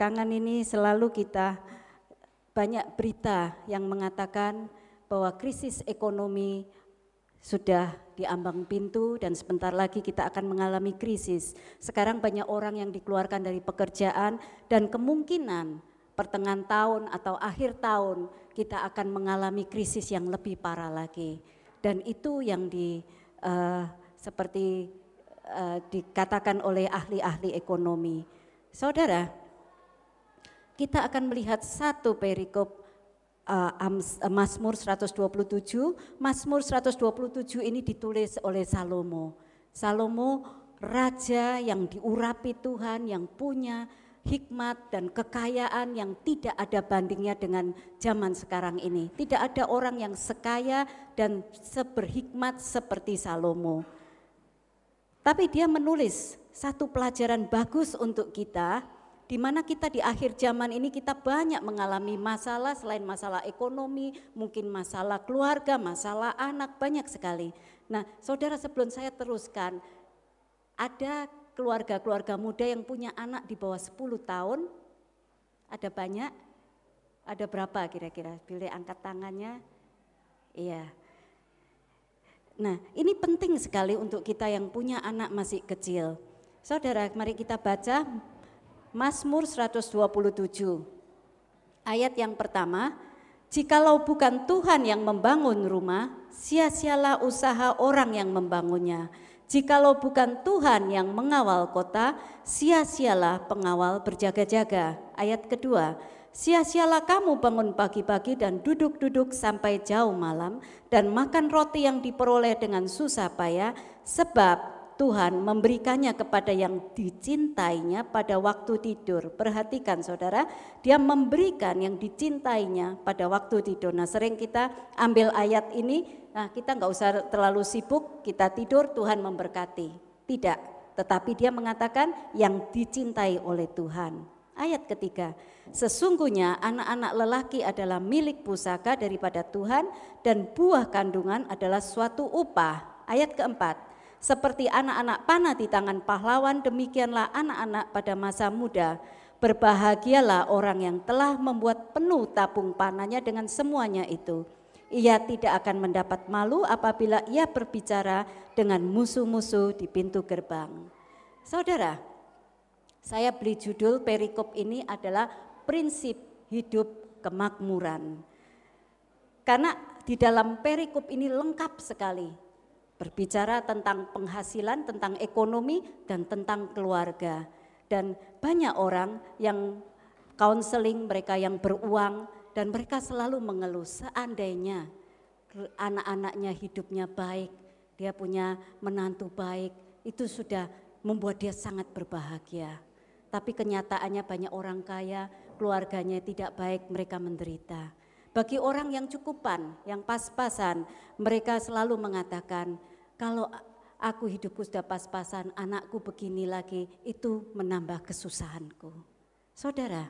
belakangan ini selalu kita banyak berita yang mengatakan bahwa krisis ekonomi sudah diambang pintu dan sebentar lagi kita akan mengalami krisis. Sekarang banyak orang yang dikeluarkan dari pekerjaan dan kemungkinan pertengahan tahun atau akhir tahun kita akan mengalami krisis yang lebih parah lagi. Dan itu yang di uh, seperti uh, dikatakan oleh ahli-ahli ekonomi. Saudara, kita akan melihat satu perikop uh, Mazmur 127. Mazmur 127 ini ditulis oleh Salomo. Salomo raja yang diurapi Tuhan, yang punya hikmat dan kekayaan yang tidak ada bandingnya dengan zaman sekarang ini. Tidak ada orang yang sekaya dan seberhikmat seperti Salomo. Tapi dia menulis satu pelajaran bagus untuk kita di mana kita di akhir zaman ini kita banyak mengalami masalah selain masalah ekonomi, mungkin masalah keluarga, masalah anak, banyak sekali. Nah saudara sebelum saya teruskan, ada keluarga-keluarga muda yang punya anak di bawah 10 tahun, ada banyak, ada berapa kira-kira? Pilih angkat tangannya, iya. Nah ini penting sekali untuk kita yang punya anak masih kecil. Saudara, mari kita baca Mazmur 127. Ayat yang pertama, Jikalau bukan Tuhan yang membangun rumah, sia-sialah usaha orang yang membangunnya. Jikalau bukan Tuhan yang mengawal kota, sia-sialah pengawal berjaga-jaga. Ayat kedua, sia-sialah kamu bangun pagi-pagi dan duduk-duduk sampai jauh malam dan makan roti yang diperoleh dengan susah payah, sebab Tuhan memberikannya kepada yang dicintainya pada waktu tidur. Perhatikan saudara, dia memberikan yang dicintainya pada waktu tidur. Nah sering kita ambil ayat ini, nah kita nggak usah terlalu sibuk, kita tidur Tuhan memberkati. Tidak, tetapi dia mengatakan yang dicintai oleh Tuhan. Ayat ketiga, sesungguhnya anak-anak lelaki adalah milik pusaka daripada Tuhan dan buah kandungan adalah suatu upah. Ayat keempat, seperti anak-anak panah di tangan pahlawan, demikianlah anak-anak pada masa muda. Berbahagialah orang yang telah membuat penuh tabung panahnya dengan semuanya itu. Ia tidak akan mendapat malu apabila ia berbicara dengan musuh-musuh di pintu gerbang. Saudara, saya beli judul perikop ini adalah prinsip hidup kemakmuran. Karena di dalam perikop ini lengkap sekali berbicara tentang penghasilan, tentang ekonomi, dan tentang keluarga. Dan banyak orang yang counseling, mereka yang beruang, dan mereka selalu mengeluh seandainya anak-anaknya hidupnya baik, dia punya menantu baik, itu sudah membuat dia sangat berbahagia. Tapi kenyataannya banyak orang kaya, keluarganya tidak baik, mereka menderita. Bagi orang yang cukupan, yang pas-pasan, mereka selalu mengatakan, kalau aku hidupku sudah pas-pasan, anakku begini lagi, itu menambah kesusahanku. Saudara,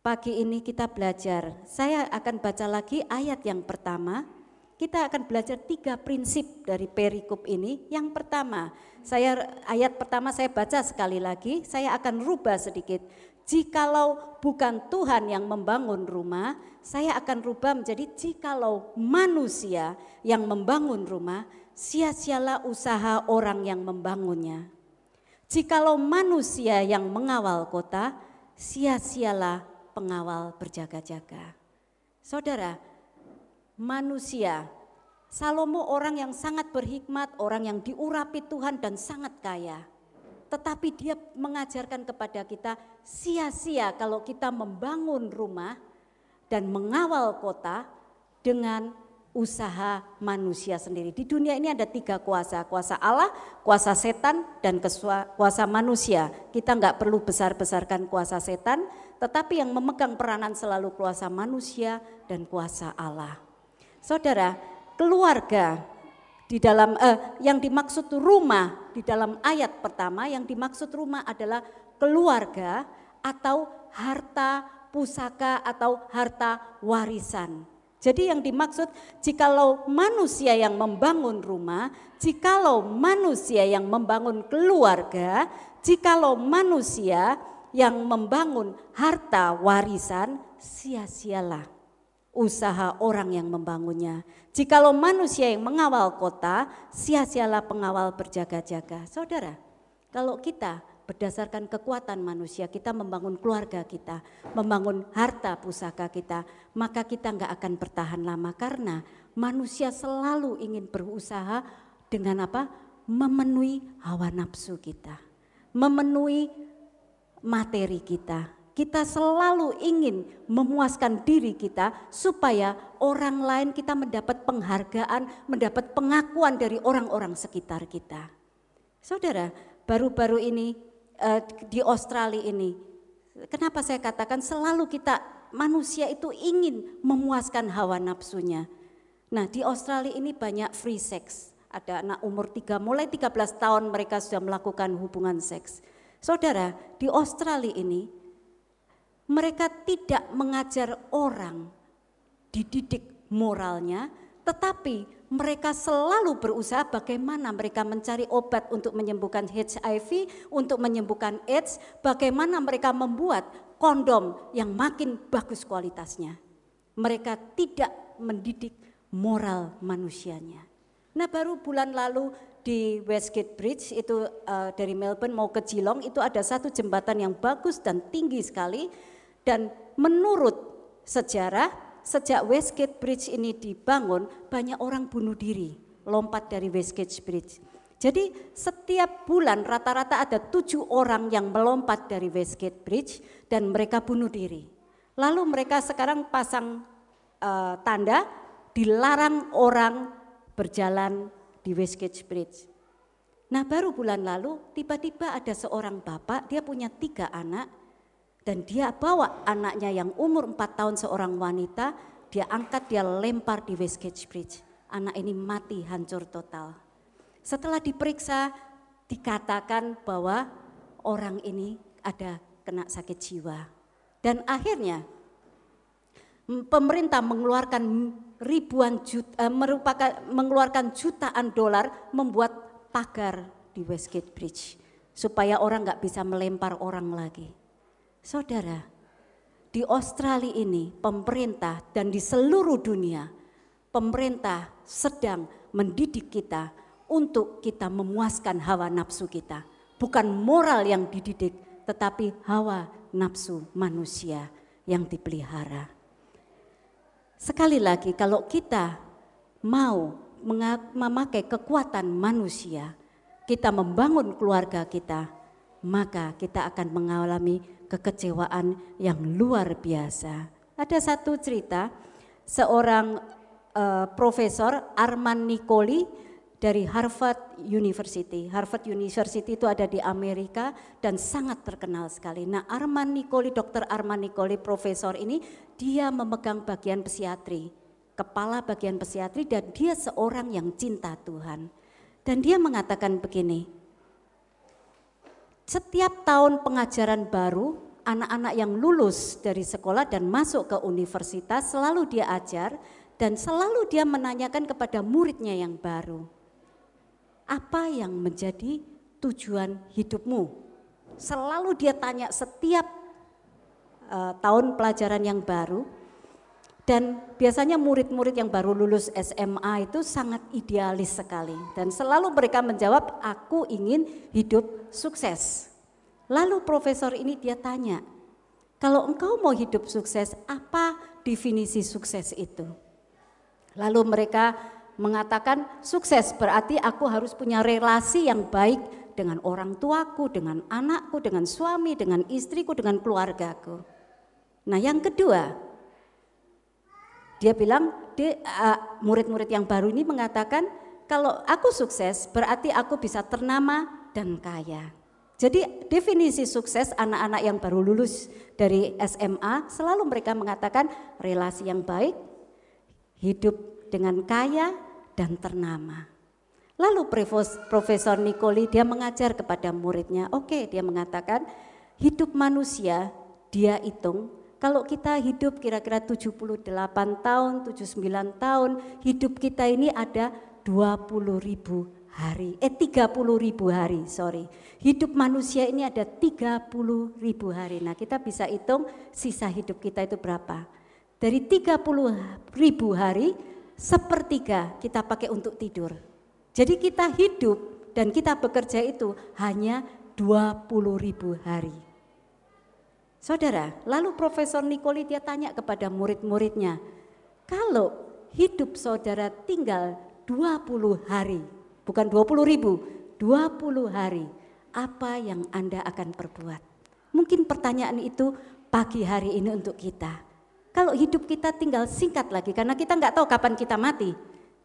pagi ini kita belajar, saya akan baca lagi ayat yang pertama, kita akan belajar tiga prinsip dari perikop ini. Yang pertama, saya ayat pertama saya baca sekali lagi, saya akan rubah sedikit. Jikalau bukan Tuhan yang membangun rumah, saya akan rubah menjadi jikalau manusia yang membangun rumah, sia-sialah usaha orang yang membangunnya. Jikalau manusia yang mengawal kota, sia-sialah pengawal berjaga-jaga. Saudara, manusia, Salomo orang yang sangat berhikmat, orang yang diurapi Tuhan dan sangat kaya. Tetapi dia mengajarkan kepada kita sia-sia kalau kita membangun rumah dan mengawal kota dengan usaha manusia sendiri. Di dunia ini ada tiga kuasa, kuasa Allah, kuasa setan, dan kuasa manusia. Kita nggak perlu besar-besarkan kuasa setan, tetapi yang memegang peranan selalu kuasa manusia dan kuasa Allah. Saudara, keluarga di dalam eh, yang dimaksud rumah di dalam ayat pertama yang dimaksud rumah adalah keluarga atau harta pusaka atau harta warisan. Jadi yang dimaksud jikalau manusia yang membangun rumah, jikalau manusia yang membangun keluarga, jikalau manusia yang membangun harta warisan, sia-sialah usaha orang yang membangunnya. Jikalau manusia yang mengawal kota, sia-sialah pengawal berjaga-jaga. Saudara, kalau kita berdasarkan kekuatan manusia, kita membangun keluarga kita, membangun harta pusaka kita, maka kita nggak akan bertahan lama karena manusia selalu ingin berusaha dengan apa? Memenuhi hawa nafsu kita, memenuhi materi kita, kita selalu ingin memuaskan diri kita supaya orang lain kita mendapat penghargaan, mendapat pengakuan dari orang-orang sekitar kita. Saudara, baru-baru ini uh, di Australia ini, kenapa saya katakan selalu kita manusia itu ingin memuaskan hawa nafsunya. Nah, di Australia ini banyak free sex. Ada anak umur 3 mulai 13 tahun mereka sudah melakukan hubungan seks. Saudara, di Australia ini mereka tidak mengajar orang dididik moralnya, tetapi mereka selalu berusaha bagaimana mereka mencari obat untuk menyembuhkan HIV, untuk menyembuhkan AIDS, bagaimana mereka membuat kondom yang makin bagus kualitasnya. Mereka tidak mendidik moral manusianya. Nah baru bulan lalu di Westgate Bridge itu uh, dari Melbourne mau ke Geelong itu ada satu jembatan yang bagus dan tinggi sekali dan menurut sejarah, sejak Westgate Bridge ini dibangun, banyak orang bunuh diri, lompat dari Westgate Bridge. Jadi setiap bulan rata-rata ada tujuh orang yang melompat dari Westgate Bridge dan mereka bunuh diri. Lalu mereka sekarang pasang uh, tanda dilarang orang berjalan di Westgate Bridge. Nah baru bulan lalu tiba-tiba ada seorang bapak, dia punya tiga anak, dan dia bawa anaknya yang umur 4 tahun seorang wanita, dia angkat, dia lempar di Westgate Bridge. Anak ini mati hancur total. Setelah diperiksa, dikatakan bahwa orang ini ada kena sakit jiwa. Dan akhirnya pemerintah mengeluarkan ribuan juta, eh, merupakan mengeluarkan jutaan dolar membuat pagar di Westgate Bridge supaya orang nggak bisa melempar orang lagi. Saudara, di Australia ini pemerintah dan di seluruh dunia pemerintah sedang mendidik kita untuk kita memuaskan hawa nafsu kita. Bukan moral yang dididik, tetapi hawa nafsu manusia yang dipelihara. Sekali lagi kalau kita mau memakai kekuatan manusia, kita membangun keluarga kita, maka kita akan mengalami kekecewaan yang luar biasa. Ada satu cerita seorang uh, profesor Arman Nicoli dari Harvard University. Harvard University itu ada di Amerika dan sangat terkenal sekali. Nah, Arman Nicoli, Dr. Arman Nicoli, profesor ini dia memegang bagian psikiatri, kepala bagian psikiatri dan dia seorang yang cinta Tuhan. Dan dia mengatakan begini, setiap tahun pengajaran baru, anak-anak yang lulus dari sekolah dan masuk ke universitas selalu dia ajar dan selalu dia menanyakan kepada muridnya yang baru. Apa yang menjadi tujuan hidupmu? Selalu dia tanya setiap uh, tahun pelajaran yang baru. Dan biasanya murid-murid yang baru lulus SMA itu sangat idealis sekali. Dan selalu mereka menjawab, aku ingin hidup sukses. Lalu profesor ini dia tanya, kalau engkau mau hidup sukses, apa definisi sukses itu? Lalu mereka mengatakan sukses berarti aku harus punya relasi yang baik dengan orang tuaku, dengan anakku, dengan suami, dengan istriku, dengan keluargaku. Nah yang kedua, dia bilang, uh, murid-murid yang baru ini mengatakan, kalau aku sukses berarti aku bisa ternama dan kaya. Jadi definisi sukses anak-anak yang baru lulus dari SMA selalu mereka mengatakan relasi yang baik, hidup dengan kaya dan ternama. Lalu Profesor Nikoli dia mengajar kepada muridnya, oke okay, dia mengatakan hidup manusia dia hitung kalau kita hidup kira-kira 78 tahun, 79 tahun, hidup kita ini ada 20 ribu hari, eh 30 ribu hari, sorry. Hidup manusia ini ada 30 ribu hari. Nah kita bisa hitung sisa hidup kita itu berapa. Dari 30 ribu hari, sepertiga kita pakai untuk tidur. Jadi kita hidup dan kita bekerja itu hanya 20 ribu hari. Saudara, lalu Profesor Nikoli dia tanya kepada murid-muridnya, kalau hidup saudara tinggal 20 hari, bukan 20 ribu, 20 hari, apa yang Anda akan perbuat? Mungkin pertanyaan itu pagi hari ini untuk kita. Kalau hidup kita tinggal singkat lagi, karena kita nggak tahu kapan kita mati.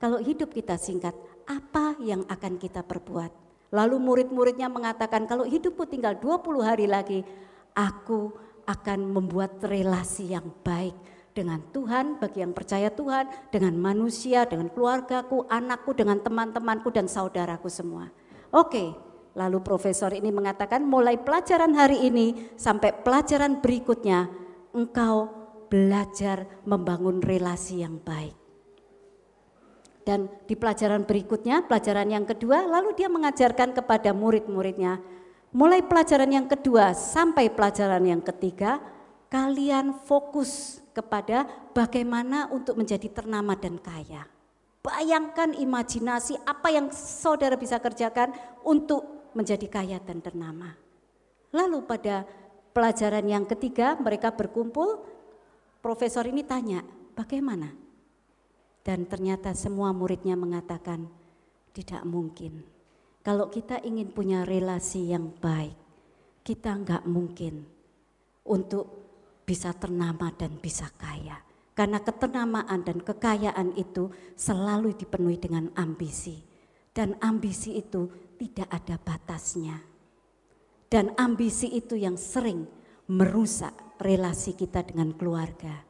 Kalau hidup kita singkat, apa yang akan kita perbuat? Lalu murid-muridnya mengatakan, kalau hidupku tinggal 20 hari lagi, aku akan membuat relasi yang baik dengan Tuhan bagi yang percaya Tuhan, dengan manusia, dengan keluargaku, anakku, dengan teman-temanku dan saudaraku semua. Oke, lalu profesor ini mengatakan mulai pelajaran hari ini sampai pelajaran berikutnya engkau belajar membangun relasi yang baik. Dan di pelajaran berikutnya, pelajaran yang kedua, lalu dia mengajarkan kepada murid-muridnya, Mulai pelajaran yang kedua sampai pelajaran yang ketiga, kalian fokus kepada bagaimana untuk menjadi ternama dan kaya. Bayangkan imajinasi apa yang saudara bisa kerjakan untuk menjadi kaya dan ternama. Lalu pada pelajaran yang ketiga mereka berkumpul, profesor ini tanya, bagaimana? Dan ternyata semua muridnya mengatakan, tidak mungkin kalau kita ingin punya relasi yang baik, kita nggak mungkin untuk bisa ternama dan bisa kaya. Karena keternamaan dan kekayaan itu selalu dipenuhi dengan ambisi. Dan ambisi itu tidak ada batasnya. Dan ambisi itu yang sering merusak relasi kita dengan keluarga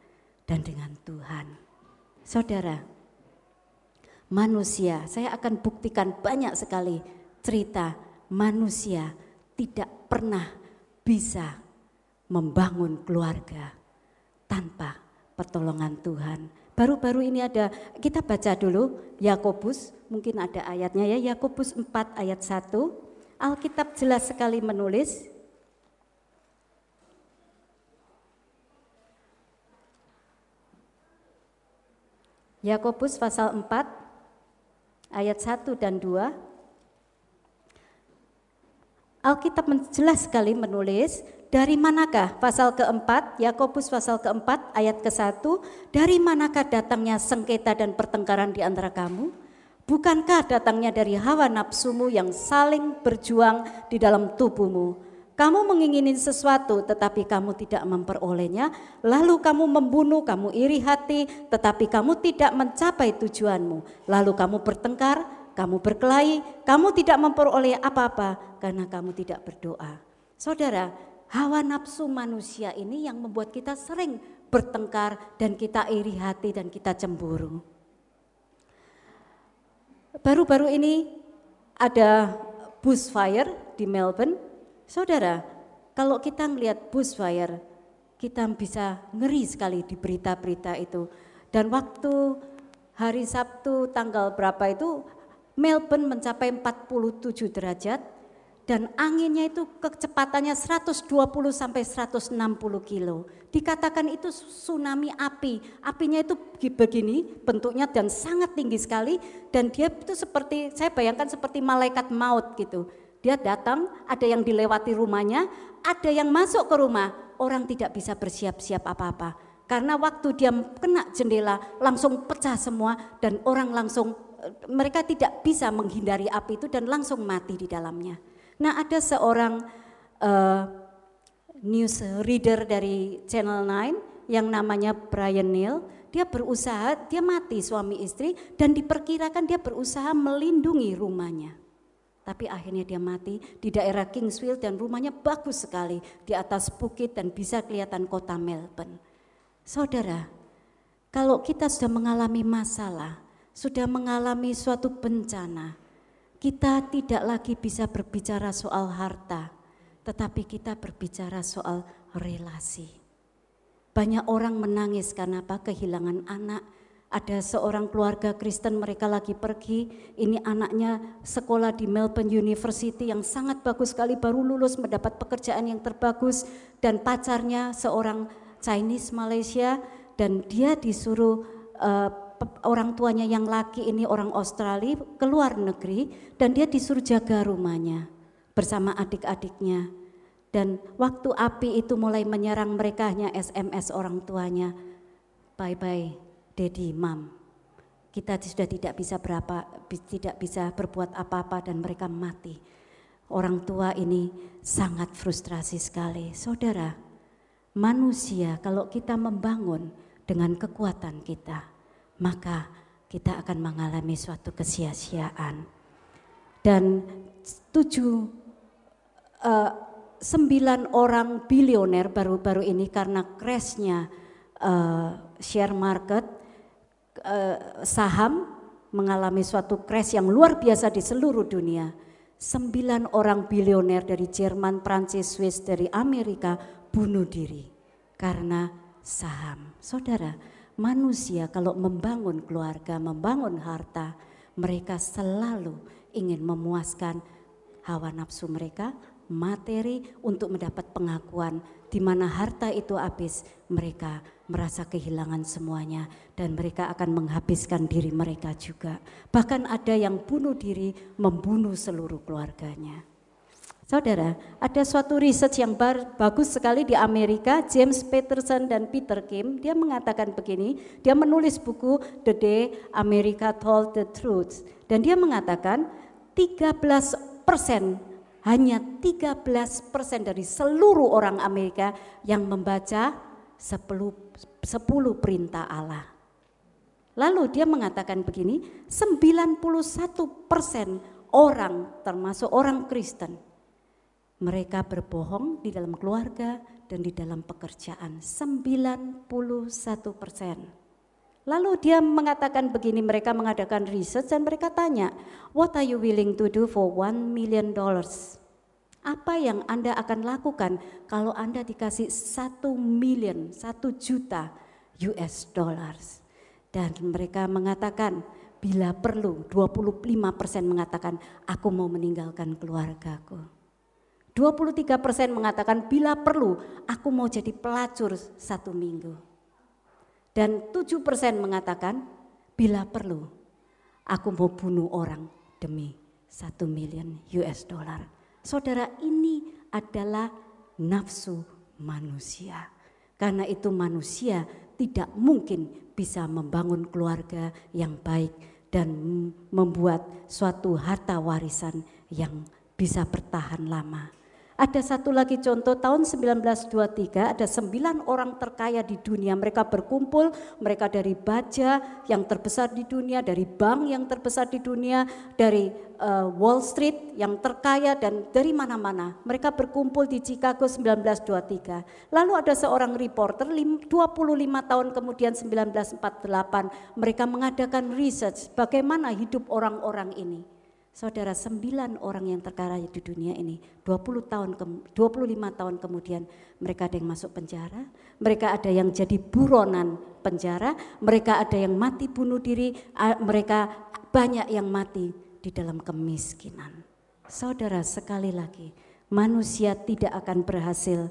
dan dengan Tuhan. Saudara, manusia, saya akan buktikan banyak sekali cerita manusia tidak pernah bisa membangun keluarga tanpa pertolongan Tuhan. Baru-baru ini ada, kita baca dulu Yakobus, mungkin ada ayatnya ya, Yakobus 4 ayat 1. Alkitab jelas sekali menulis, Yakobus pasal 4 ayat 1 dan 2. Alkitab jelas sekali menulis dari manakah pasal keempat Yakobus pasal keempat ayat ke satu dari manakah datangnya sengketa dan pertengkaran di antara kamu? Bukankah datangnya dari hawa nafsumu yang saling berjuang di dalam tubuhmu? Kamu mengingini sesuatu tetapi kamu tidak memperolehnya. Lalu kamu membunuh kamu iri hati tetapi kamu tidak mencapai tujuanmu. Lalu kamu bertengkar kamu berkelahi, kamu tidak memperoleh apa-apa karena kamu tidak berdoa. Saudara, hawa nafsu manusia ini yang membuat kita sering bertengkar dan kita iri hati dan kita cemburu. Baru-baru ini ada bushfire di Melbourne. Saudara, kalau kita melihat bushfire, kita bisa ngeri sekali di berita-berita itu. Dan waktu hari Sabtu tanggal berapa itu Melbourne mencapai 47 derajat dan anginnya itu kecepatannya 120 sampai 160 kilo. Dikatakan itu tsunami api. Apinya itu begini bentuknya dan sangat tinggi sekali dan dia itu seperti saya bayangkan seperti malaikat maut gitu. Dia datang, ada yang dilewati rumahnya, ada yang masuk ke rumah, orang tidak bisa bersiap-siap apa-apa. Karena waktu dia kena jendela langsung pecah semua dan orang langsung mereka tidak bisa menghindari api itu dan langsung mati di dalamnya. Nah ada seorang uh, news reader dari Channel 9 yang namanya Brian Neal, dia berusaha, dia mati suami istri dan diperkirakan dia berusaha melindungi rumahnya. Tapi akhirnya dia mati di daerah Kingsville dan rumahnya bagus sekali di atas bukit dan bisa kelihatan kota Melbourne. Saudara, kalau kita sudah mengalami masalah, sudah mengalami suatu bencana, kita tidak lagi bisa berbicara soal harta, tetapi kita berbicara soal relasi. Banyak orang menangis karena apa? Kehilangan anak Ada seorang keluarga Kristen mereka lagi pergi, ini anaknya sekolah di Melbourne University yang sangat bagus sekali baru lulus mendapat pekerjaan yang terbagus dan pacarnya seorang Chinese Malaysia dan dia disuruh uh, orang tuanya yang laki ini orang Australia keluar negeri dan dia disuruh jaga rumahnya bersama adik-adiknya. Dan waktu api itu mulai menyerang mereka hanya SMS orang tuanya. Bye bye Dedi, Mam, kita sudah tidak bisa berapa, tidak bisa berbuat apa-apa dan mereka mati. Orang tua ini sangat frustrasi sekali. Saudara, manusia kalau kita membangun dengan kekuatan kita, maka kita akan mengalami suatu kesia-siaan. Dan tujuh, uh, sembilan orang bilioner baru-baru ini karena crashnya uh, share market, Eh, saham mengalami suatu crash yang luar biasa di seluruh dunia. Sembilan orang bilioner dari Jerman, Prancis, Swiss, dari Amerika bunuh diri karena saham. Saudara, manusia kalau membangun keluarga, membangun harta, mereka selalu ingin memuaskan hawa nafsu mereka, materi untuk mendapat pengakuan di mana harta itu habis, mereka merasa kehilangan semuanya dan mereka akan menghabiskan diri mereka juga. Bahkan ada yang bunuh diri membunuh seluruh keluarganya. Saudara, ada suatu riset yang bagus sekali di Amerika, James Peterson dan Peter Kim, dia mengatakan begini, dia menulis buku The Day America Told the Truth, dan dia mengatakan 13 persen hanya 13% dari seluruh orang Amerika yang membaca 10, 10 perintah Allah. Lalu dia mengatakan begini, 91% orang termasuk orang Kristen mereka berbohong di dalam keluarga dan di dalam pekerjaan. 91 persen. Lalu dia mengatakan begini, mereka mengadakan riset dan mereka tanya, what are you willing to do for one million dollars? Apa yang Anda akan lakukan kalau Anda dikasih satu million, satu juta US dollars? Dan mereka mengatakan, bila perlu 25 persen mengatakan, aku mau meninggalkan keluargaku. 23 persen mengatakan, bila perlu, aku mau jadi pelacur satu minggu. Dan 7 persen mengatakan, bila perlu, aku mau bunuh orang demi satu million US dollar. Saudara ini adalah nafsu manusia. Karena itu manusia tidak mungkin bisa membangun keluarga yang baik dan membuat suatu harta warisan yang bisa bertahan lama. Ada satu lagi contoh tahun 1923 ada sembilan orang terkaya di dunia. Mereka berkumpul, mereka dari baja yang terbesar di dunia, dari bank yang terbesar di dunia, dari uh, Wall Street yang terkaya dan dari mana-mana. Mereka berkumpul di Chicago 1923. Lalu ada seorang reporter 25 tahun kemudian 1948 mereka mengadakan research bagaimana hidup orang-orang ini. Saudara sembilan orang yang terkaya di dunia ini 20 tahun 25 tahun kemudian mereka ada yang masuk penjara, mereka ada yang jadi buronan penjara, mereka ada yang mati bunuh diri, mereka banyak yang mati di dalam kemiskinan. Saudara sekali lagi, manusia tidak akan berhasil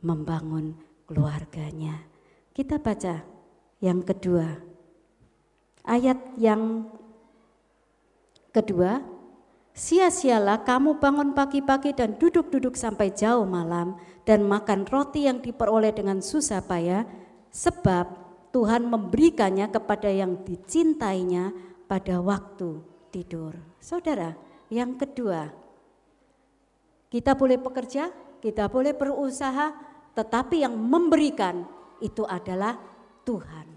membangun keluarganya. Kita baca yang kedua. Ayat yang kedua, Sia-sialah kamu bangun pagi-pagi dan duduk-duduk sampai jauh malam dan makan roti yang diperoleh dengan susah payah sebab Tuhan memberikannya kepada yang dicintainya pada waktu tidur. Saudara, yang kedua, kita boleh bekerja, kita boleh berusaha, tetapi yang memberikan itu adalah Tuhan.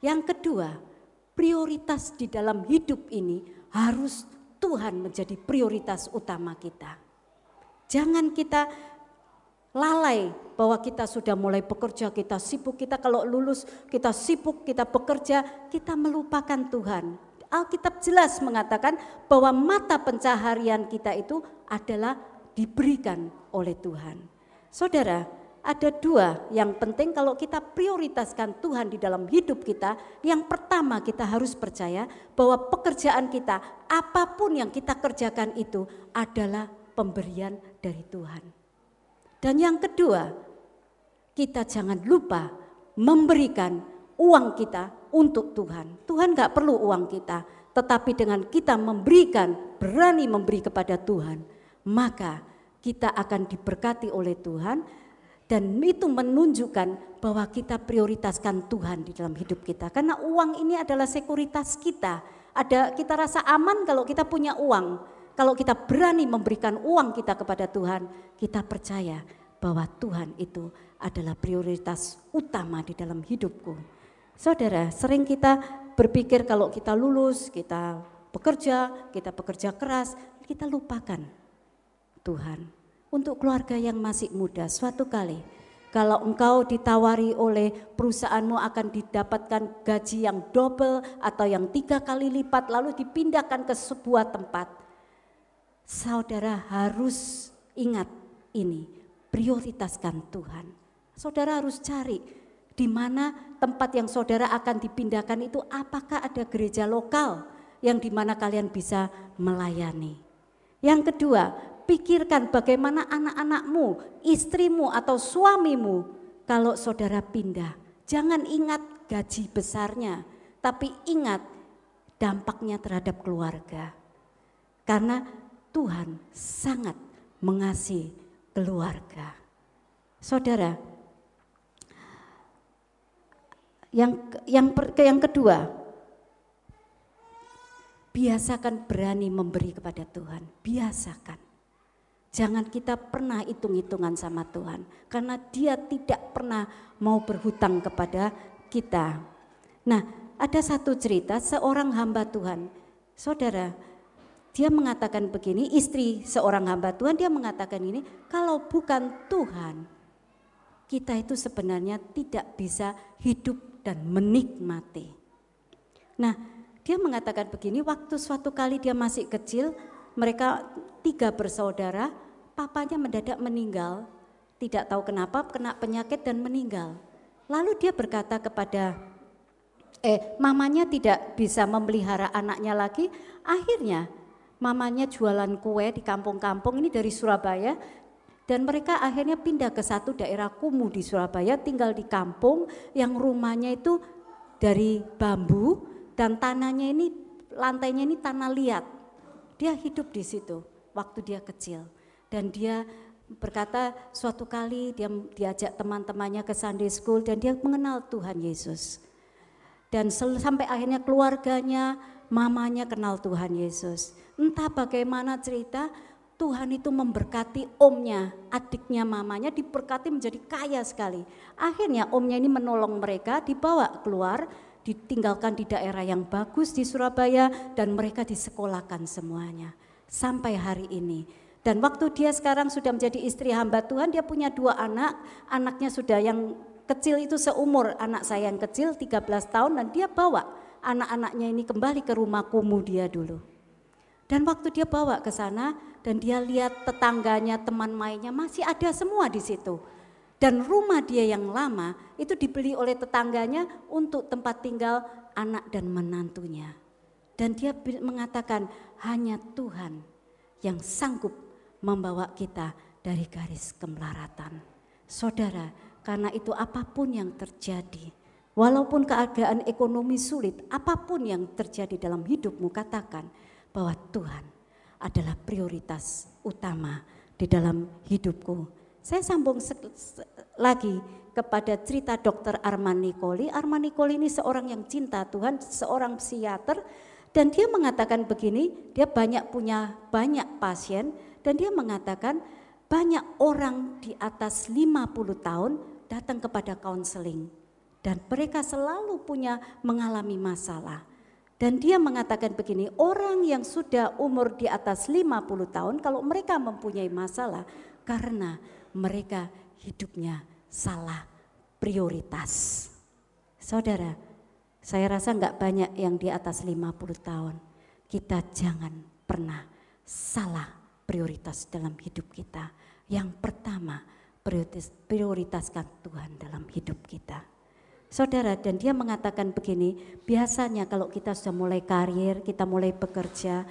Yang kedua, prioritas di dalam hidup ini harus Tuhan menjadi prioritas utama kita. Jangan kita lalai bahwa kita sudah mulai bekerja, kita sibuk, kita kalau lulus, kita sibuk, kita bekerja, kita melupakan Tuhan. Alkitab jelas mengatakan bahwa mata pencaharian kita itu adalah diberikan oleh Tuhan. Saudara, ada dua yang penting kalau kita prioritaskan Tuhan di dalam hidup kita. Yang pertama kita harus percaya bahwa pekerjaan kita, apa pun yang kita kerjakan itu adalah pemberian dari Tuhan. Dan yang kedua, kita jangan lupa memberikan uang kita untuk Tuhan. Tuhan gak perlu uang kita, tetapi dengan kita memberikan, berani memberi kepada Tuhan, maka kita akan diberkati oleh Tuhan dan itu menunjukkan bahwa kita prioritaskan Tuhan di dalam hidup kita. Karena uang ini adalah sekuritas kita. Ada kita rasa aman kalau kita punya uang. Kalau kita berani memberikan uang kita kepada Tuhan, kita percaya bahwa Tuhan itu adalah prioritas utama di dalam hidupku. Saudara, sering kita berpikir kalau kita lulus, kita bekerja, kita bekerja keras, kita lupakan Tuhan untuk keluarga yang masih muda suatu kali kalau engkau ditawari oleh perusahaanmu akan didapatkan gaji yang double atau yang tiga kali lipat lalu dipindahkan ke sebuah tempat. Saudara harus ingat ini, prioritaskan Tuhan. Saudara harus cari di mana tempat yang saudara akan dipindahkan itu apakah ada gereja lokal yang di mana kalian bisa melayani. Yang kedua, pikirkan bagaimana anak-anakmu, istrimu atau suamimu kalau saudara pindah. Jangan ingat gaji besarnya, tapi ingat dampaknya terhadap keluarga. Karena Tuhan sangat mengasihi keluarga. Saudara, yang yang yang kedua, biasakan berani memberi kepada Tuhan, biasakan. Jangan kita pernah hitung-hitungan sama Tuhan, karena Dia tidak pernah mau berhutang kepada kita. Nah, ada satu cerita seorang hamba Tuhan, saudara, dia mengatakan begini, istri seorang hamba Tuhan, dia mengatakan ini, kalau bukan Tuhan, kita itu sebenarnya tidak bisa hidup dan menikmati. Nah, dia mengatakan begini, waktu suatu kali dia masih kecil, mereka tiga bersaudara, papanya mendadak meninggal, tidak tahu kenapa kena penyakit dan meninggal. Lalu dia berkata kepada eh mamanya tidak bisa memelihara anaknya lagi, akhirnya mamanya jualan kue di kampung-kampung ini dari Surabaya dan mereka akhirnya pindah ke satu daerah kumuh di Surabaya, tinggal di kampung yang rumahnya itu dari bambu dan tanahnya ini lantainya ini tanah liat. Dia hidup di situ waktu dia kecil. Dan dia berkata suatu kali dia diajak teman-temannya ke Sunday School dan dia mengenal Tuhan Yesus. Dan sampai akhirnya keluarganya, mamanya kenal Tuhan Yesus. Entah bagaimana cerita, Tuhan itu memberkati omnya, adiknya mamanya diberkati menjadi kaya sekali. Akhirnya omnya ini menolong mereka, dibawa keluar, ditinggalkan di daerah yang bagus di Surabaya dan mereka disekolahkan semuanya sampai hari ini. Dan waktu dia sekarang sudah menjadi istri hamba Tuhan, dia punya dua anak, anaknya sudah yang kecil itu seumur anak saya yang kecil 13 tahun dan dia bawa anak-anaknya ini kembali ke rumah kumuh dia dulu. Dan waktu dia bawa ke sana dan dia lihat tetangganya, teman mainnya masih ada semua di situ. Dan rumah dia yang lama itu dibeli oleh tetangganya untuk tempat tinggal anak dan menantunya. Dan dia mengatakan hanya Tuhan yang sanggup membawa kita dari garis kemelaratan. Saudara, karena itu apa pun yang terjadi, walaupun keadaan ekonomi sulit, apa pun yang terjadi dalam hidupmu katakan bahwa Tuhan adalah prioritas utama di dalam hidupku. Saya sambung lagi kepada cerita dokter Arman Nikoli. Arman Nikoli ini seorang yang cinta Tuhan, seorang psikiater dan dia mengatakan begini, dia banyak punya banyak pasien dan dia mengatakan banyak orang di atas 50 tahun datang kepada konseling dan mereka selalu punya mengalami masalah. Dan dia mengatakan begini, orang yang sudah umur di atas 50 tahun kalau mereka mempunyai masalah karena mereka hidupnya salah prioritas. Saudara, saya rasa nggak banyak yang di atas 50 tahun. Kita jangan pernah salah prioritas dalam hidup kita. Yang pertama, prioritaskan Tuhan dalam hidup kita. Saudara, dan dia mengatakan begini, biasanya kalau kita sudah mulai karir, kita mulai bekerja,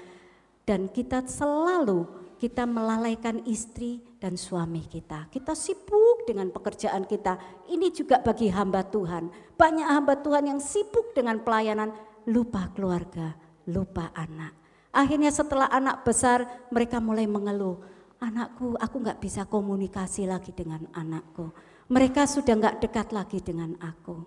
dan kita selalu kita melalaikan istri dan suami kita. Kita sibuk dengan pekerjaan kita. Ini juga bagi hamba Tuhan. Banyak hamba Tuhan yang sibuk dengan pelayanan, lupa keluarga, lupa anak. Akhirnya setelah anak besar mereka mulai mengeluh, anakku aku nggak bisa komunikasi lagi dengan anakku. Mereka sudah nggak dekat lagi dengan aku.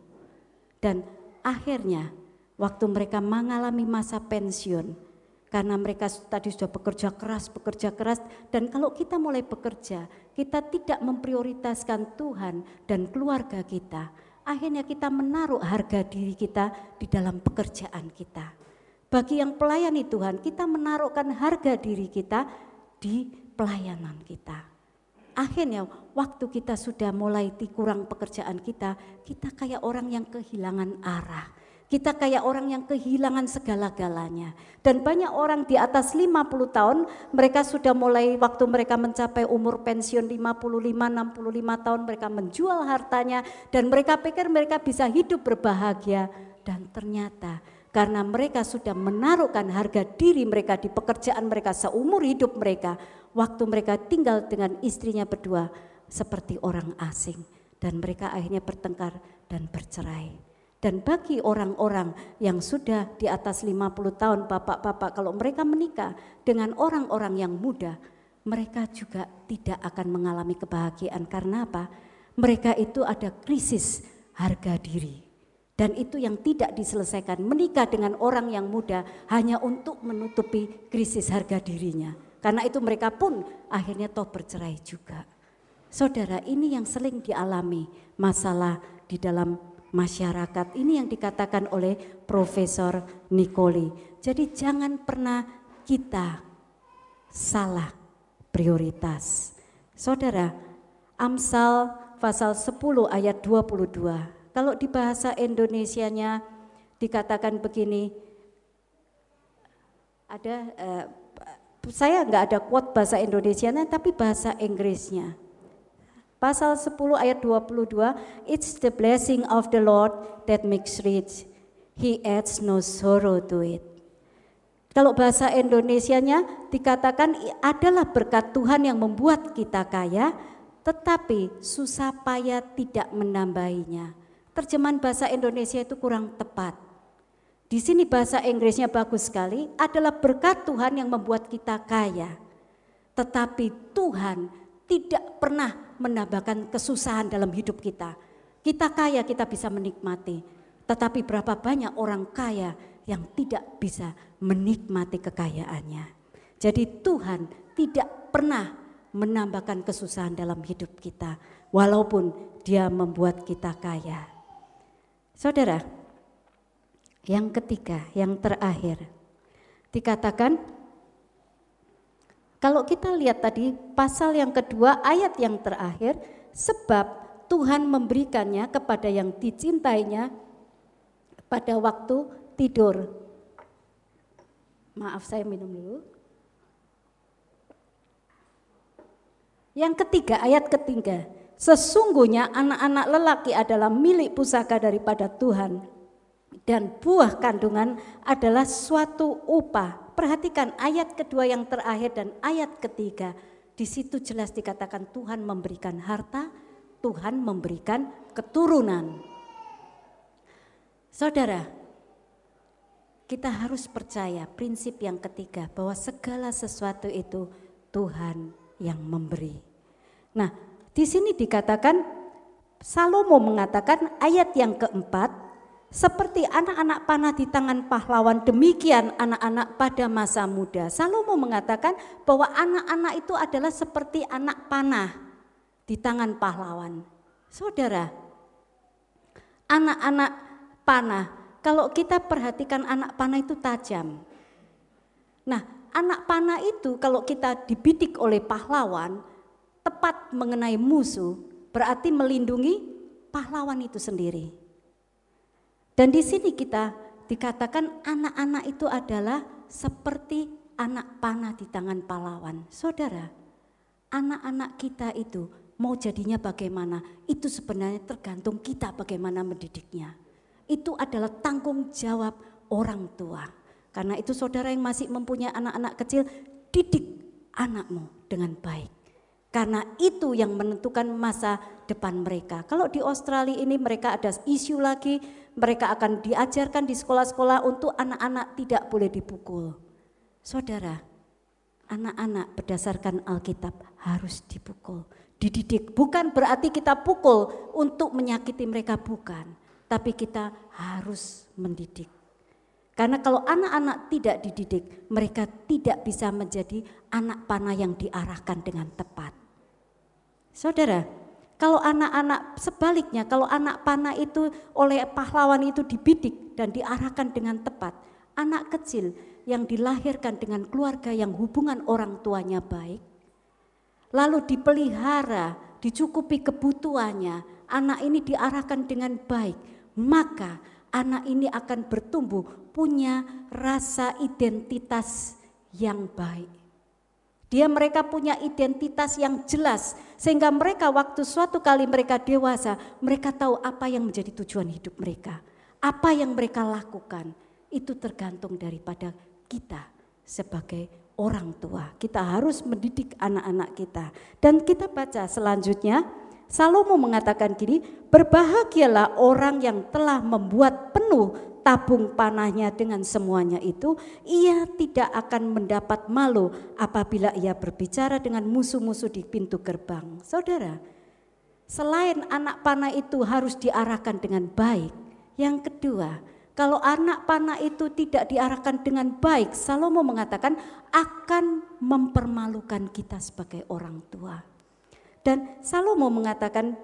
Dan akhirnya waktu mereka mengalami masa pensiun, karena mereka tadi sudah bekerja keras, bekerja keras, dan kalau kita mulai bekerja, kita tidak memprioritaskan Tuhan dan keluarga kita, akhirnya kita menaruh harga diri kita di dalam pekerjaan kita. Bagi yang pelayani Tuhan, kita menaruhkan harga diri kita di pelayanan kita. Akhirnya waktu kita sudah mulai kurang pekerjaan kita, kita kayak orang yang kehilangan arah kita kayak orang yang kehilangan segala-galanya. Dan banyak orang di atas 50 tahun, mereka sudah mulai waktu mereka mencapai umur pensiun 55, 65 tahun, mereka menjual hartanya dan mereka pikir mereka bisa hidup berbahagia. Dan ternyata karena mereka sudah menaruhkan harga diri mereka di pekerjaan mereka seumur hidup mereka, waktu mereka tinggal dengan istrinya berdua seperti orang asing dan mereka akhirnya bertengkar dan bercerai. Dan bagi orang-orang yang sudah di atas 50 tahun bapak-bapak kalau mereka menikah dengan orang-orang yang muda, mereka juga tidak akan mengalami kebahagiaan karena apa? Mereka itu ada krisis harga diri. Dan itu yang tidak diselesaikan. Menikah dengan orang yang muda hanya untuk menutupi krisis harga dirinya. Karena itu mereka pun akhirnya toh bercerai juga. Saudara, ini yang sering dialami masalah di dalam masyarakat. Ini yang dikatakan oleh Profesor Nikoli. Jadi jangan pernah kita salah prioritas. Saudara, Amsal pasal 10 ayat 22. Kalau di bahasa Indonesianya dikatakan begini, ada eh, saya nggak ada quote bahasa Indonesianya tapi bahasa Inggrisnya. Pasal 10 ayat 22, it's the blessing of the Lord that makes rich. He adds no sorrow to it. Kalau bahasa Indonesianya dikatakan adalah berkat Tuhan yang membuat kita kaya, tetapi susah payah tidak menambahinya. Terjemahan bahasa Indonesia itu kurang tepat. Di sini bahasa Inggrisnya bagus sekali, adalah berkat Tuhan yang membuat kita kaya. Tetapi Tuhan tidak pernah menambahkan kesusahan dalam hidup kita. Kita kaya, kita bisa menikmati. Tetapi berapa banyak orang kaya yang tidak bisa menikmati kekayaannya. Jadi Tuhan tidak pernah menambahkan kesusahan dalam hidup kita. Walaupun dia membuat kita kaya. Saudara, yang ketiga, yang terakhir. Dikatakan kalau kita lihat tadi pasal yang kedua ayat yang terakhir, sebab Tuhan memberikannya kepada yang dicintainya pada waktu tidur. Maaf saya minum dulu. Yang ketiga, ayat ketiga. Sesungguhnya anak-anak lelaki adalah milik pusaka daripada Tuhan. Dan buah kandungan adalah suatu upah Perhatikan ayat kedua yang terakhir dan ayat ketiga. Di situ jelas dikatakan Tuhan memberikan harta, Tuhan memberikan keturunan. Saudara, kita harus percaya prinsip yang ketiga bahwa segala sesuatu itu Tuhan yang memberi. Nah, di sini dikatakan Salomo mengatakan ayat yang keempat, seperti anak-anak panah di tangan pahlawan, demikian anak-anak pada masa muda. Salomo mengatakan bahwa anak-anak itu adalah seperti anak panah di tangan pahlawan. Saudara, anak-anak panah, kalau kita perhatikan anak panah itu tajam. Nah, anak panah itu kalau kita dibidik oleh pahlawan, tepat mengenai musuh, berarti melindungi pahlawan itu sendiri. Dan di sini kita dikatakan anak-anak itu adalah seperti anak panah di tangan pahlawan. Saudara, anak-anak kita itu mau jadinya bagaimana, itu sebenarnya tergantung kita bagaimana mendidiknya. Itu adalah tanggung jawab orang tua. Karena itu saudara yang masih mempunyai anak-anak kecil, didik anakmu dengan baik. Karena itu yang menentukan masa depan mereka. Kalau di Australia ini mereka ada isu lagi, mereka akan diajarkan di sekolah-sekolah untuk anak-anak tidak boleh dipukul. Saudara, anak-anak berdasarkan Alkitab harus dipukul, dididik. Bukan berarti kita pukul untuk menyakiti mereka, bukan. Tapi kita harus mendidik. Karena kalau anak-anak tidak dididik, mereka tidak bisa menjadi anak panah yang diarahkan dengan tepat. Saudara, kalau anak-anak sebaliknya, kalau anak panah itu oleh pahlawan itu dibidik dan diarahkan dengan tepat, anak kecil yang dilahirkan dengan keluarga yang hubungan orang tuanya baik, lalu dipelihara, dicukupi kebutuhannya, anak ini diarahkan dengan baik, maka anak ini akan bertumbuh punya rasa identitas yang baik. Dia mereka punya identitas yang jelas sehingga mereka waktu suatu kali mereka dewasa, mereka tahu apa yang menjadi tujuan hidup mereka. Apa yang mereka lakukan itu tergantung daripada kita sebagai orang tua. Kita harus mendidik anak-anak kita. Dan kita baca selanjutnya, Salomo mengatakan gini, berbahagialah orang yang telah membuat penuh tabung panahnya dengan semuanya itu, ia tidak akan mendapat malu apabila ia berbicara dengan musuh-musuh di pintu gerbang. Saudara, selain anak panah itu harus diarahkan dengan baik, yang kedua, kalau anak panah itu tidak diarahkan dengan baik, Salomo mengatakan akan mempermalukan kita sebagai orang tua. Dan Salomo mengatakan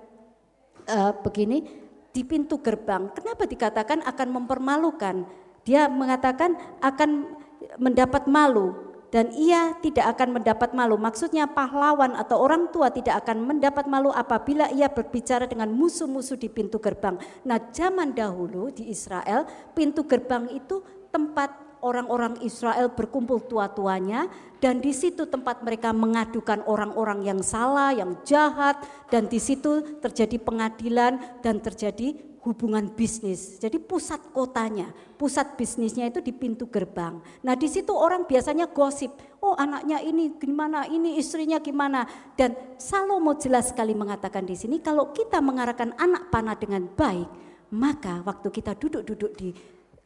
uh, begini di pintu gerbang, kenapa dikatakan akan mempermalukan? Dia mengatakan akan mendapat malu dan ia tidak akan mendapat malu. Maksudnya pahlawan atau orang tua tidak akan mendapat malu apabila ia berbicara dengan musuh-musuh di pintu gerbang. Nah, zaman dahulu di Israel, pintu gerbang itu tempat orang-orang Israel berkumpul tua-tuanya dan di situ tempat mereka mengadukan orang-orang yang salah, yang jahat dan di situ terjadi pengadilan dan terjadi hubungan bisnis. Jadi pusat kotanya, pusat bisnisnya itu di pintu gerbang. Nah di situ orang biasanya gosip, oh anaknya ini gimana, ini istrinya gimana. Dan Salomo jelas sekali mengatakan di sini, kalau kita mengarahkan anak panah dengan baik, maka waktu kita duduk-duduk di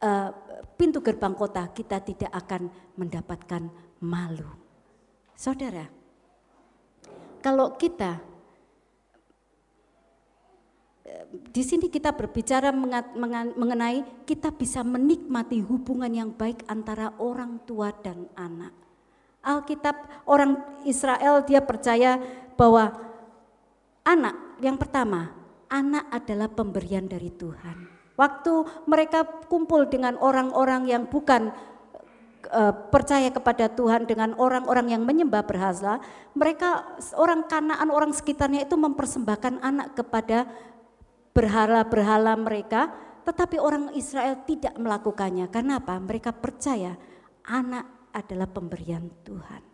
uh, pintu gerbang kota, kita tidak akan mendapatkan malu. Saudara, kalau kita di sini kita berbicara mengenai kita bisa menikmati hubungan yang baik antara orang tua dan anak. Alkitab orang Israel dia percaya bahwa anak yang pertama, anak adalah pemberian dari Tuhan. Waktu mereka kumpul dengan orang-orang yang bukan uh, percaya kepada Tuhan dengan orang-orang yang menyembah berhala, mereka orang Kanaan, orang sekitarnya itu mempersembahkan anak kepada berhala-berhala mereka, tetapi orang Israel tidak melakukannya. Karena apa? Mereka percaya anak adalah pemberian Tuhan.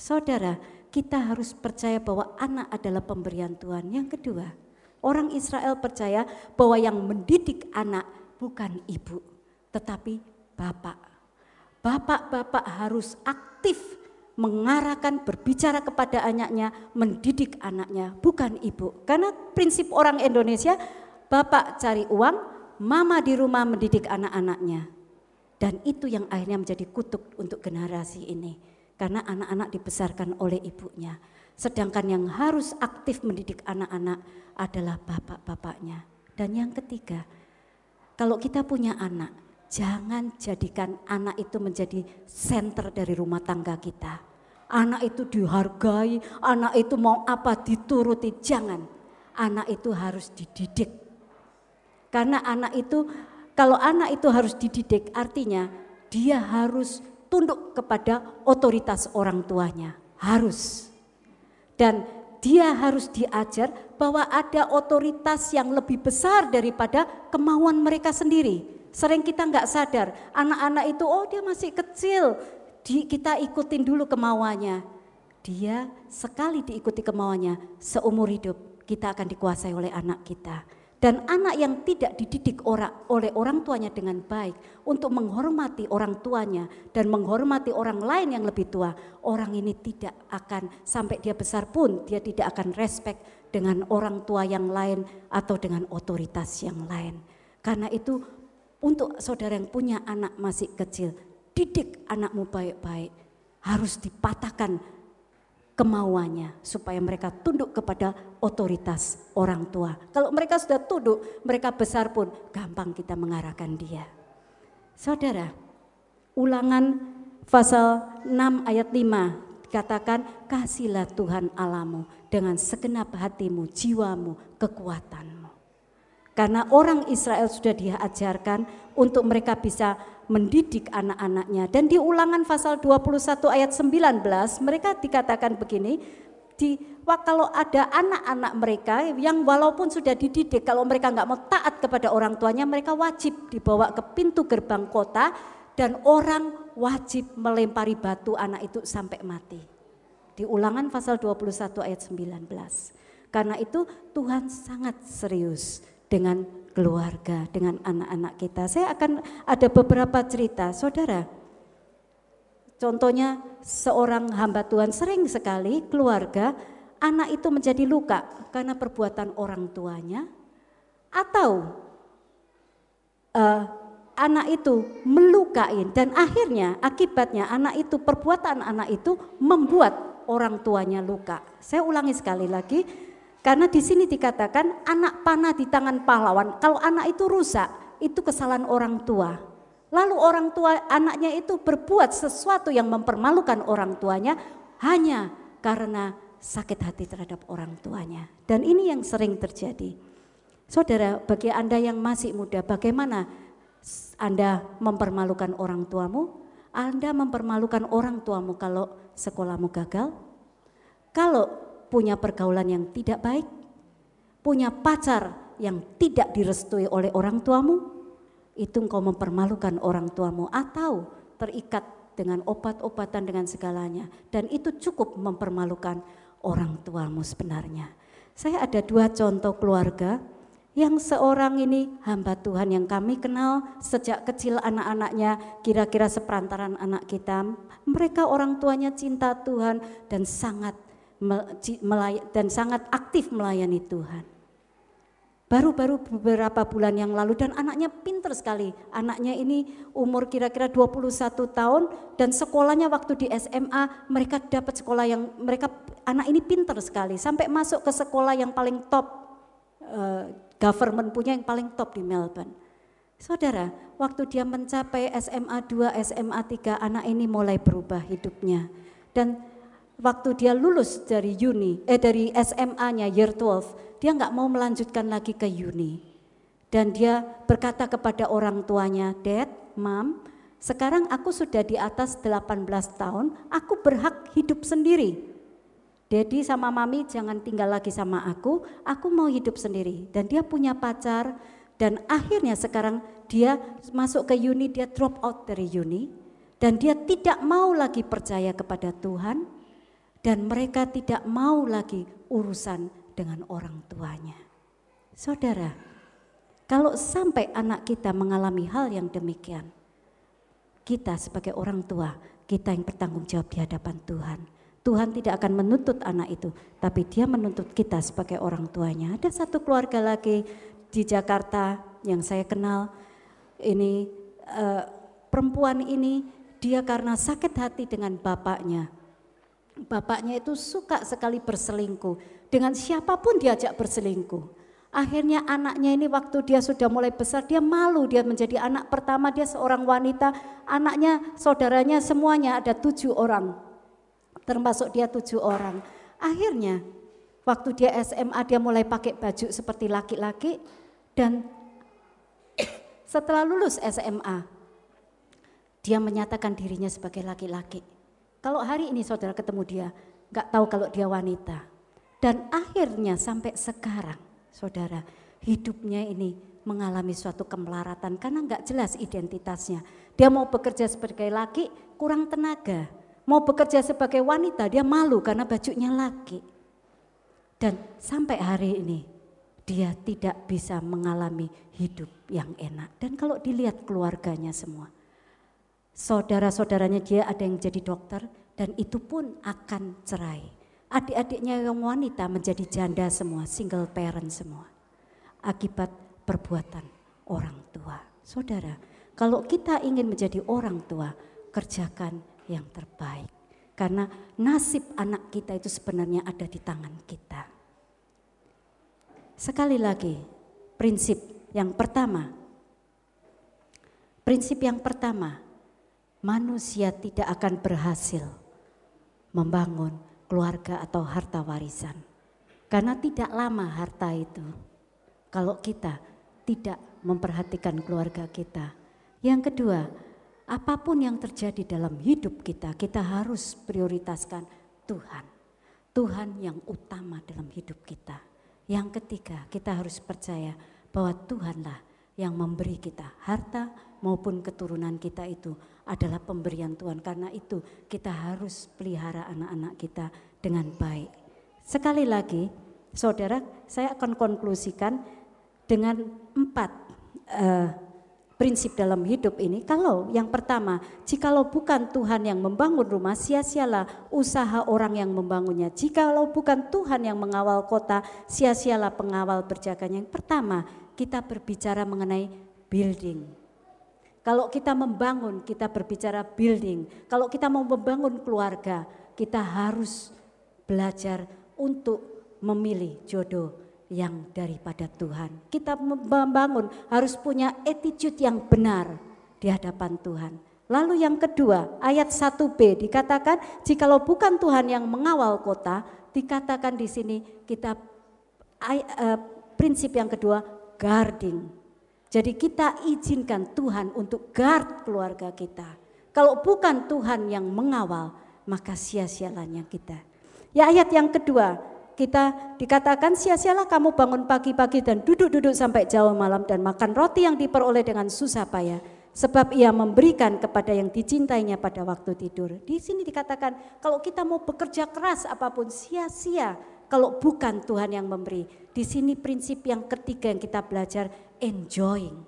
Saudara, kita harus percaya bahwa anak adalah pemberian Tuhan. Yang kedua, orang Israel percaya bahwa yang mendidik anak bukan ibu, tetapi bapak. Bapak-bapak harus aktif mengarahkan berbicara kepada anaknya, mendidik anaknya, bukan ibu. Karena prinsip orang Indonesia, bapak cari uang, mama di rumah mendidik anak-anaknya. Dan itu yang akhirnya menjadi kutuk untuk generasi ini. Karena anak-anak dibesarkan oleh ibunya. Sedangkan yang harus aktif mendidik anak-anak adalah bapak-bapaknya. Dan yang ketiga, kalau kita punya anak, Jangan jadikan anak itu menjadi center dari rumah tangga kita. Anak itu dihargai, anak itu mau apa dituruti, jangan. Anak itu harus dididik. Karena anak itu, kalau anak itu harus dididik artinya dia harus tunduk kepada otoritas orang tuanya. Harus. Dan dia harus diajar bahwa ada otoritas yang lebih besar daripada kemauan mereka sendiri. Sering kita nggak sadar, anak-anak itu oh dia masih kecil, di, kita ikutin dulu kemauannya. dia sekali diikuti kemauannya seumur hidup kita akan dikuasai oleh anak kita. Dan anak yang tidak dididik oleh orang tuanya dengan baik untuk menghormati orang tuanya dan menghormati orang lain yang lebih tua, orang ini tidak akan sampai dia besar pun dia tidak akan respect dengan orang tua yang lain atau dengan otoritas yang lain. Karena itu untuk saudara yang punya anak masih kecil, didik anakmu baik-baik. Harus dipatahkan kemauannya supaya mereka tunduk kepada otoritas orang tua. Kalau mereka sudah tunduk, mereka besar pun gampang kita mengarahkan dia. Saudara, ulangan pasal 6 ayat 5 dikatakan kasihlah Tuhan alamu dengan segenap hatimu, jiwamu, kekuatanmu. Karena orang Israel sudah diajarkan untuk mereka bisa mendidik anak-anaknya. Dan di ulangan pasal 21 ayat 19 mereka dikatakan begini, di kalau ada anak-anak mereka yang walaupun sudah dididik kalau mereka nggak mau taat kepada orang tuanya mereka wajib dibawa ke pintu gerbang kota dan orang wajib melempari batu anak itu sampai mati. Di ulangan pasal 21 ayat 19. Karena itu Tuhan sangat serius dengan keluarga, dengan anak-anak kita. Saya akan ada beberapa cerita, saudara. Contohnya seorang hamba Tuhan sering sekali keluarga anak itu menjadi luka karena perbuatan orang tuanya atau uh, anak itu melukai dan akhirnya akibatnya anak itu perbuatan anak itu membuat orang tuanya luka. Saya ulangi sekali lagi, karena di sini dikatakan anak panah di tangan pahlawan. Kalau anak itu rusak, itu kesalahan orang tua. Lalu orang tua anaknya itu berbuat sesuatu yang mempermalukan orang tuanya hanya karena sakit hati terhadap orang tuanya. Dan ini yang sering terjadi. Saudara, bagi Anda yang masih muda, bagaimana Anda mempermalukan orang tuamu? Anda mempermalukan orang tuamu kalau sekolahmu gagal? Kalau punya pergaulan yang tidak baik, punya pacar yang tidak direstui oleh orang tuamu, itu engkau mempermalukan orang tuamu atau terikat dengan obat-obatan dengan segalanya dan itu cukup mempermalukan orang tuamu sebenarnya. Saya ada dua contoh keluarga yang seorang ini hamba Tuhan yang kami kenal sejak kecil anak-anaknya kira-kira seperantaran anak kita mereka orang tuanya cinta Tuhan dan sangat dan sangat aktif melayani Tuhan. Baru-baru beberapa bulan yang lalu dan anaknya pinter sekali. Anaknya ini umur kira-kira 21 tahun dan sekolahnya waktu di SMA mereka dapat sekolah yang mereka anak ini pinter sekali sampai masuk ke sekolah yang paling top uh, government punya yang paling top di Melbourne. Saudara, waktu dia mencapai SMA 2, SMA 3 anak ini mulai berubah hidupnya. Dan waktu dia lulus dari uni, eh dari SMA-nya year 12, dia nggak mau melanjutkan lagi ke uni. Dan dia berkata kepada orang tuanya, Dad, Mom, sekarang aku sudah di atas 18 tahun, aku berhak hidup sendiri. Daddy sama mami jangan tinggal lagi sama aku, aku mau hidup sendiri. Dan dia punya pacar dan akhirnya sekarang dia masuk ke uni, dia drop out dari uni. Dan dia tidak mau lagi percaya kepada Tuhan, dan mereka tidak mau lagi urusan dengan orang tuanya. Saudara, kalau sampai anak kita mengalami hal yang demikian, kita sebagai orang tua, kita yang bertanggung jawab di hadapan Tuhan. Tuhan tidak akan menuntut anak itu, tapi dia menuntut kita sebagai orang tuanya. Ada satu keluarga lagi di Jakarta yang saya kenal, ini uh, perempuan ini dia karena sakit hati dengan bapaknya, Bapaknya itu suka sekali berselingkuh. Dengan siapa pun diajak berselingkuh. Akhirnya anaknya ini waktu dia sudah mulai besar, dia malu dia menjadi anak pertama, dia seorang wanita. Anaknya, saudaranya semuanya ada tujuh orang. Termasuk dia tujuh orang. Akhirnya waktu dia SMA dia mulai pakai baju seperti laki-laki. Dan setelah lulus SMA, dia menyatakan dirinya sebagai laki-laki. Kalau hari ini saudara ketemu dia, nggak tahu kalau dia wanita. Dan akhirnya sampai sekarang, saudara, hidupnya ini mengalami suatu kemelaratan karena nggak jelas identitasnya. Dia mau bekerja sebagai laki, kurang tenaga. Mau bekerja sebagai wanita, dia malu karena bajunya laki. Dan sampai hari ini dia tidak bisa mengalami hidup yang enak. Dan kalau dilihat keluarganya semua, saudara-saudaranya dia ada yang jadi dokter dan itu pun akan cerai. Adik-adiknya yang wanita menjadi janda semua, single parent semua. Akibat perbuatan orang tua. Saudara, kalau kita ingin menjadi orang tua, kerjakan yang terbaik. Karena nasib anak kita itu sebenarnya ada di tangan kita. Sekali lagi, prinsip yang pertama. Prinsip yang pertama, manusia tidak akan berhasil membangun keluarga atau harta warisan. Karena tidak lama harta itu. Kalau kita tidak memperhatikan keluarga kita. Yang kedua, apa pun yang terjadi dalam hidup kita, kita harus prioritaskan Tuhan. Tuhan yang utama dalam hidup kita. Yang ketiga, kita harus percaya bahwa Tuhanlah yang memberi kita harta maupun keturunan kita itu adalah pemberian Tuhan. Karena itu kita harus pelihara anak-anak kita dengan baik. Sekali lagi, saudara, saya akan konklusikan dengan empat uh, prinsip dalam hidup ini. Kalau yang pertama, jikalau bukan Tuhan yang membangun rumah, sia-sialah usaha orang yang membangunnya. Jikalau bukan Tuhan yang mengawal kota, sia-sialah pengawal berjaganya. Yang pertama, kita berbicara mengenai building. Kalau kita membangun, kita berbicara building. Kalau kita mau membangun keluarga, kita harus belajar untuk memilih jodoh yang daripada Tuhan. Kita membangun harus punya attitude yang benar di hadapan Tuhan. Lalu yang kedua, ayat 1b dikatakan, jikalau bukan Tuhan yang mengawal kota, dikatakan di sini kita uh, prinsip yang kedua, guarding. Jadi kita izinkan Tuhan untuk guard keluarga kita. Kalau bukan Tuhan yang mengawal, maka sia-sialanya kita. Ya ayat yang kedua, kita dikatakan sia-sialah kamu bangun pagi-pagi dan duduk-duduk sampai jauh malam dan makan roti yang diperoleh dengan susah payah. Sebab ia memberikan kepada yang dicintainya pada waktu tidur. Di sini dikatakan kalau kita mau bekerja keras apa pun sia-sia kalau bukan Tuhan yang memberi. Di sini prinsip yang ketiga yang kita belajar enjoying.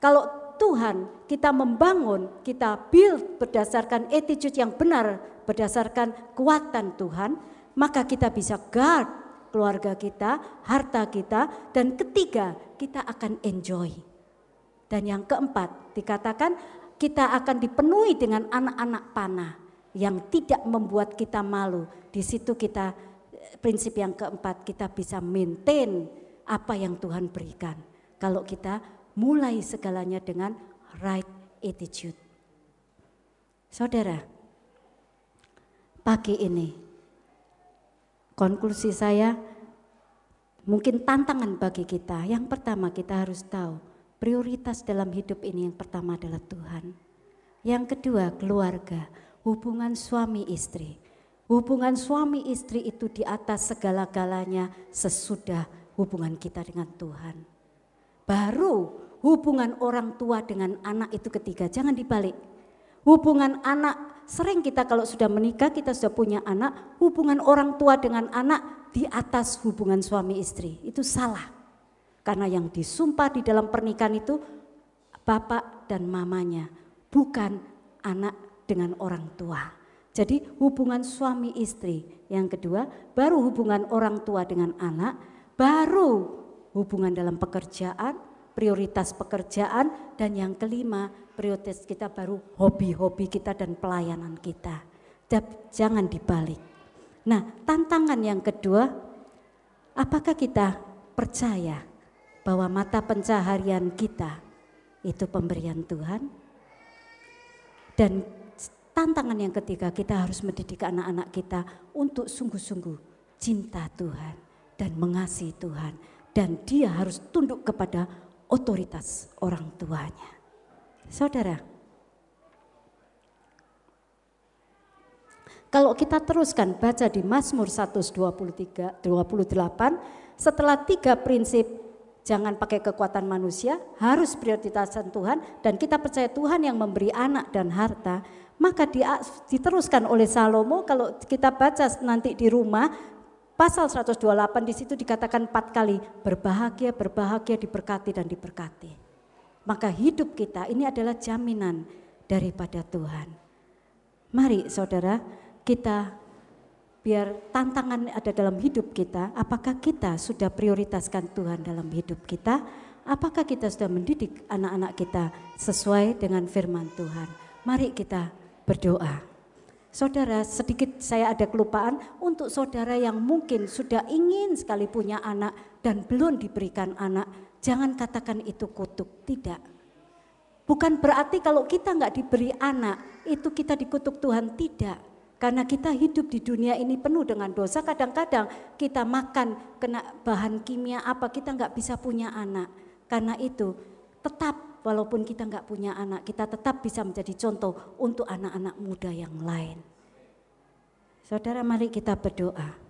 Kalau Tuhan kita membangun, kita build berdasarkan attitude yang benar, berdasarkan kekuatan Tuhan, maka kita bisa guard keluarga kita, harta kita, dan ketiga kita akan enjoy. Dan yang keempat dikatakan kita akan dipenuhi dengan anak-anak panah yang tidak membuat kita malu. Di situ kita prinsip yang keempat kita bisa maintain apa yang Tuhan berikan. Kalau kita mulai segalanya dengan right attitude. Saudara, pagi ini Konklusi saya mungkin tantangan bagi kita. Yang pertama kita harus tahu prioritas dalam hidup ini yang pertama adalah Tuhan. Yang kedua keluarga, hubungan suami istri. Hubungan suami istri itu di atas segala-galanya sesudah hubungan kita dengan Tuhan. Baru hubungan orang tua dengan anak itu ketiga, jangan dibalik. Hubungan anak Sering kita kalau sudah menikah, kita sudah punya anak, hubungan orang tua dengan anak di atas hubungan suami istri. Itu salah. Karena yang disumpah di dalam pernikahan itu bapak dan mamanya, bukan anak dengan orang tua. Jadi hubungan suami istri. Yang kedua, baru hubungan orang tua dengan anak, baru hubungan dalam pekerjaan, prioritas pekerjaan, dan yang kelima prioritas kita baru hobi-hobi kita dan pelayanan kita. Jangan dibalik. Nah, tantangan yang kedua, apakah kita percaya bahwa mata pencaharian kita itu pemberian Tuhan? Dan tantangan yang ketiga, kita harus mendidik anak-anak kita untuk sungguh-sungguh cinta Tuhan dan mengasihi Tuhan. Dan dia harus tunduk kepada otoritas orang tuanya. Saudara, kalau kita teruskan baca di Mazmur 123 28 setelah tiga prinsip jangan pakai kekuatan manusia, harus prioritasan Tuhan dan kita percaya Tuhan yang memberi anak dan harta, maka diteruskan oleh Salomo kalau kita baca nanti di rumah pasal 128 di situ dikatakan empat kali berbahagia, berbahagia, diberkati dan diberkati. Maka hidup kita ini adalah jaminan daripada Tuhan. Mari saudara kita biar tantangan ada dalam hidup kita, apakah kita sudah prioritaskan Tuhan dalam hidup kita? Apakah kita sudah mendidik anak-anak kita sesuai dengan firman Tuhan? Mari kita berdoa. Saudara, sedikit saya ada kelupaan untuk saudara yang mungkin sudah ingin sekali punya anak dan belum diberikan anak, jangan katakan itu kutuk, tidak. Bukan berarti kalau kita nggak diberi anak, itu kita dikutuk Tuhan, tidak. Karena kita hidup di dunia ini penuh dengan dosa, kadang-kadang kita makan kena bahan kimia apa, kita nggak bisa punya anak. Karena itu tetap walaupun kita nggak punya anak, kita tetap bisa menjadi contoh untuk anak-anak muda yang lain. Saudara mari kita berdoa.